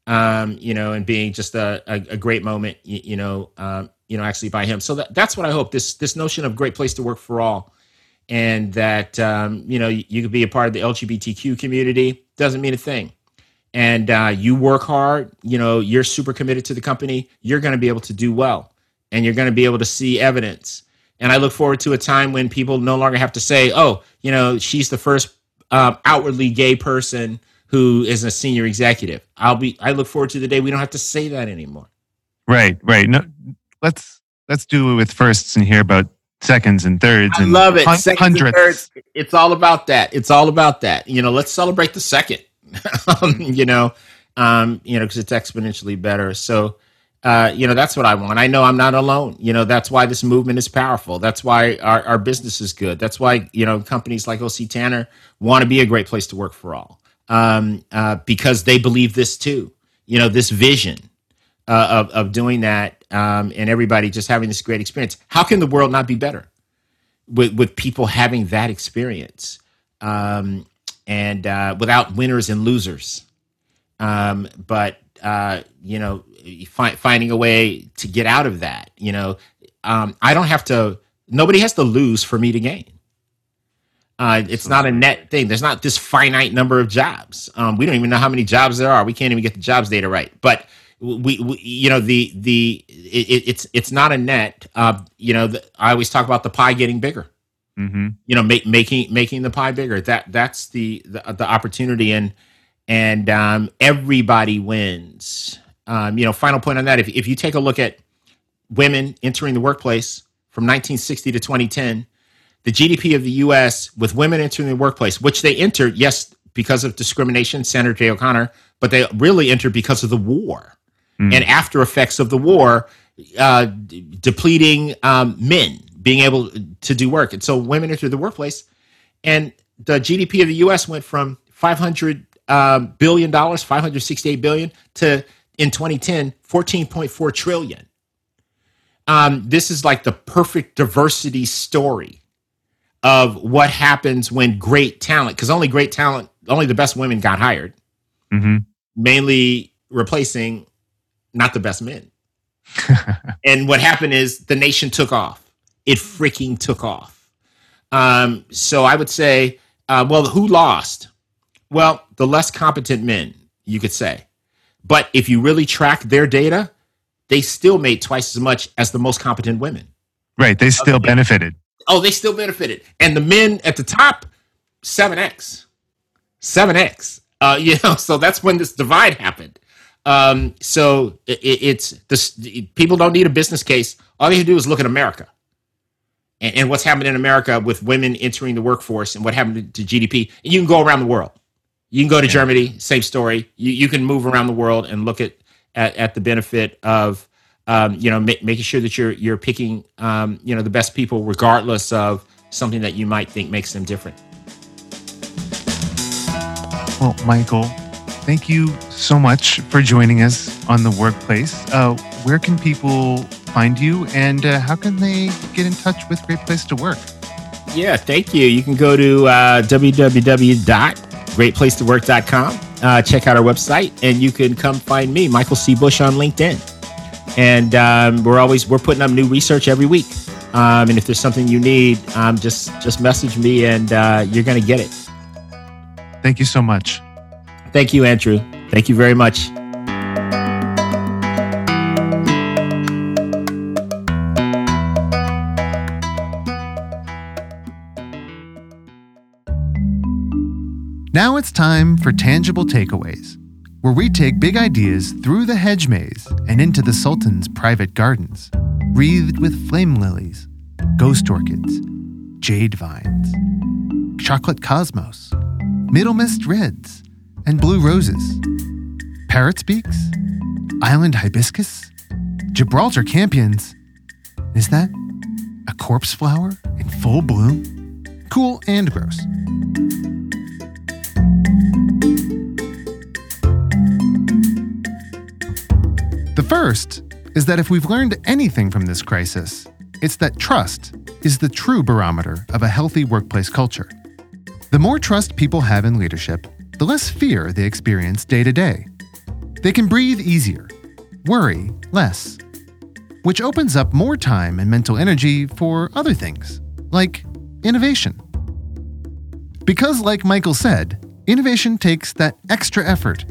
Um, you know and being just a, a, a great moment you, you know um, you know, actually by him. So that, that's what I hope. This this notion of great place to work for all, and that um, you know you, you could be a part of the LGBTQ community doesn't mean a thing, and uh, you work hard, you know, you're super committed to the company, you're going to be able to do well and you're going to be able to see evidence. And I look forward to a time when people no longer have to say, oh, you know, she's the first um, outwardly gay person who is a senior executive. I'll be, I look forward to the day we don't have to say that anymore. Right, right. No, let's let's do it with firsts and hear about seconds and thirds. I and love it. hun- Seconds and hundredths. thirds. It's all about that. It's all about that. You know, let's celebrate the second. um, you know, um, you know, because it's exponentially better. So, uh, you know, that's what I want. I know I'm not alone. You know, that's why this movement is powerful. That's why our, our business is good. That's why you know companies like OC Tanner want to be a great place to work for all um, uh, because they believe this too. You know, this vision uh, of of doing that um, and everybody just having this great experience. How can the world not be better? with with people having that experience um, and uh, without winners and losers um, but uh, you know fi- finding a way to get out of that you know um, i don't have to nobody has to lose for me to gain uh, it's not a net thing. There's not this finite number of jobs. Um, we don't even know how many jobs there are. We can't even get the jobs data right. But we, we you know, the the it, it's it's not a net. Uh, you know, the, I always talk about the pie getting bigger. hmm You know, make, making making the pie bigger. That that's the the, the opportunity, and and um, everybody wins. Um, you know, final point on that. If if you take a look at women entering the workplace from 1960 to 2010, the GDP of the U.S. with women entering the workplace, which they entered, yes, because of discrimination, Sandra Day O'Connor, but they really entered because of the war Mm. and after effects of the war, uh, d- depleting um, men being able to do work. And so women entered the workplace, and the GDP of the U.S. went from 500 um, billion dollars, 568 billion, to in 2010, 14.4 trillion. Um, this is like the perfect diversity story of what happens when great talent, because only great talent, only the best women got hired, hmm mainly replacing not the best men. and what happened is the nation took off. It freaking took off. Um, so I would say, uh, well, who lost? Well, the less competent men, you could say. But if you really track their data, they still made twice as much as the most competent women. Right. They still benefited. Oh, they still benefited. And the men at the top, 7x. 7x. Uh, you know, so that's when this divide happened. Um, so it, it's this people don't need a business case. All they have to do is look at America and, and what's happened in America with women entering the workforce and what happened to, to GDP. And you can go around the world. You can go to Germany, same story. You, you can move around the world and look at at, at the benefit of um, you know ma- making sure that you're you're picking um, you know the best people regardless of something that you might think makes them different. Well, Michael, thank you so much for joining us on the workplace. Uh, where can people find you, and uh, how can they get in touch with Great Place to Work? Yeah, thank you. You can go to uh, www.greatplacetowork.com, uh, check out our website, and you can come find me, Michael C. Bush, on LinkedIn. And um, we're always we're putting up new research every week. Um, and if there's something you need, um, just just message me, and uh, you're going to get it. Thank you so much. Thank you, Andrew. Thank you very much. Now it's time for tangible takeaways, where we take big ideas through the hedge maze and into the Sultan's private gardens, wreathed with flame lilies, ghost orchids, jade vines, chocolate cosmos, Middlemist reds, and blue roses, parrot's beaks, island hibiscus, Gibraltar campions. Is that a corpse flower in full bloom? Cool and gross. The first is that if we've learned anything from this crisis, it's that trust is the true barometer of a healthy workplace culture. The more trust people have in leadership, the less fear they experience day to day. They can breathe easier, worry less, which opens up more time and mental energy for other things, like innovation. Because, like Michael said, innovation takes that extra effort,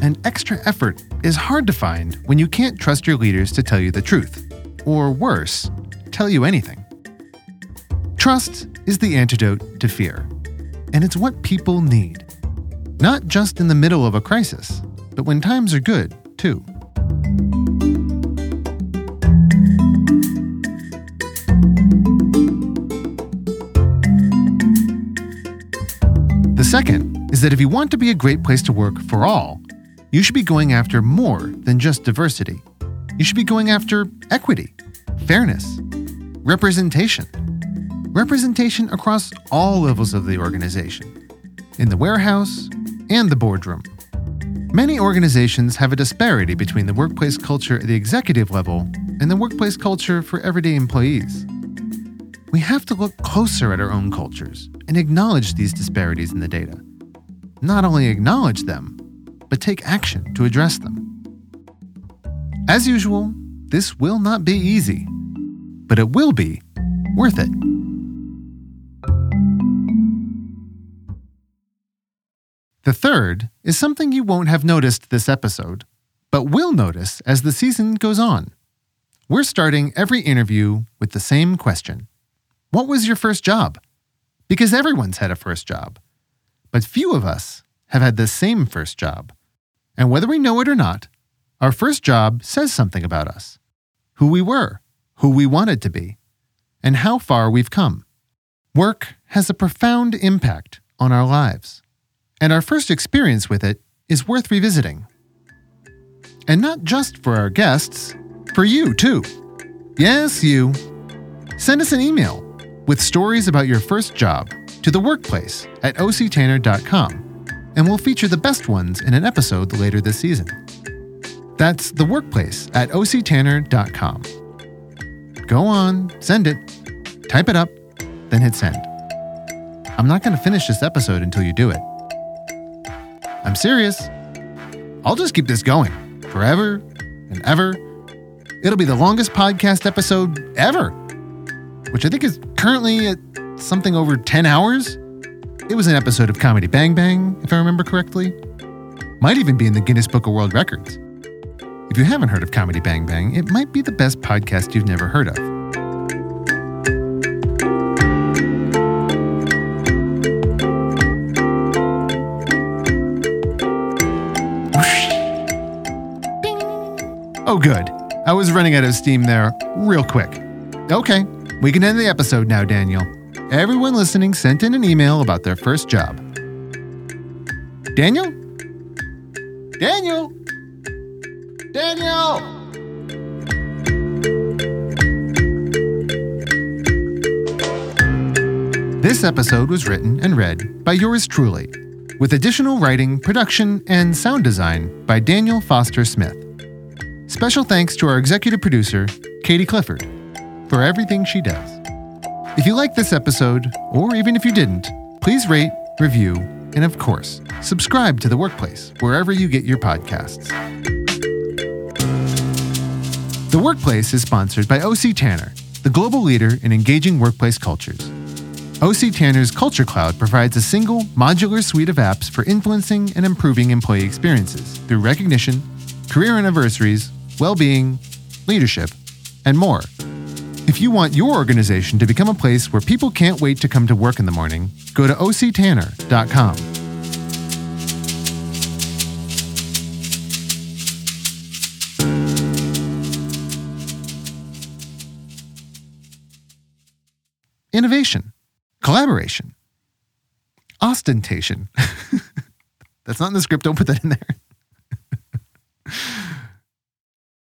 And extra effort is hard to find when you can't trust your leaders to tell you the truth, or worse, tell you anything. Trust is the antidote to fear, and it's what people need. Not just in the middle of a crisis, but when times are good, too. The second is that if you want to be a great place to work for all, you should be going after more than just diversity. You should be going after equity, fairness, representation. Representation across all levels of the organization, in the warehouse and the boardroom. Many organizations have a disparity between the workplace culture at the executive level and the workplace culture for everyday employees. We have to look closer at our own cultures and acknowledge these disparities in the data. Not only acknowledge them, but take action to address them. As usual, this will not be easy, but it will be worth it. The third is something you won't have noticed this episode, but will notice as the season goes on. We're starting every interview with the same question What was your first job? Because everyone's had a first job. But few of us have had the same first job. And whether we know it or not, our first job says something about us who we were, who we wanted to be, and how far we've come. Work has a profound impact on our lives, and our first experience with it is worth revisiting. And not just for our guests, for you too. Yes, you. Send us an email with stories about your first job to the workplace at octanner.com and we'll feature the best ones in an episode later this season. That's the workplace at octanner.com. Go on, send it, type it up, then hit send. I'm not going to finish this episode until you do it. I'm serious. I'll just keep this going forever and ever. It'll be the longest podcast episode ever, which I think is currently at something over 10 hours. It was an episode of Comedy Bang Bang, if I remember correctly. Might even be in the Guinness Book of World Records. If you haven't heard of Comedy Bang Bang, it might be the best podcast you've never heard of. Was running out of steam there real quick. Okay, we can end the episode now, Daniel everyone listening sent in an email about their first job. Daniel? Daniel? Daniel! This episode was written and read by yours truly, with additional writing, production, and sound design by Daniel Foster Smith. Special thanks to our executive producer, Katie Clifford, for everything she does. If you like this episode, or even if you didn't, please rate, review, and of course, subscribe to The Workplace wherever you get your podcasts. The Workplace is sponsored by OC Tanner, the global leader in engaging workplace cultures. OC Tanner's Culture Cloud provides a single, modular suite of apps for influencing and improving employee experiences through recognition, career anniversaries, well being, leadership, and more. If you want your organization to become a place where people can't wait to come to work in the morning, go to octanner.com. Innovation, collaboration, ostentation. That's not in the script, don't put that in there.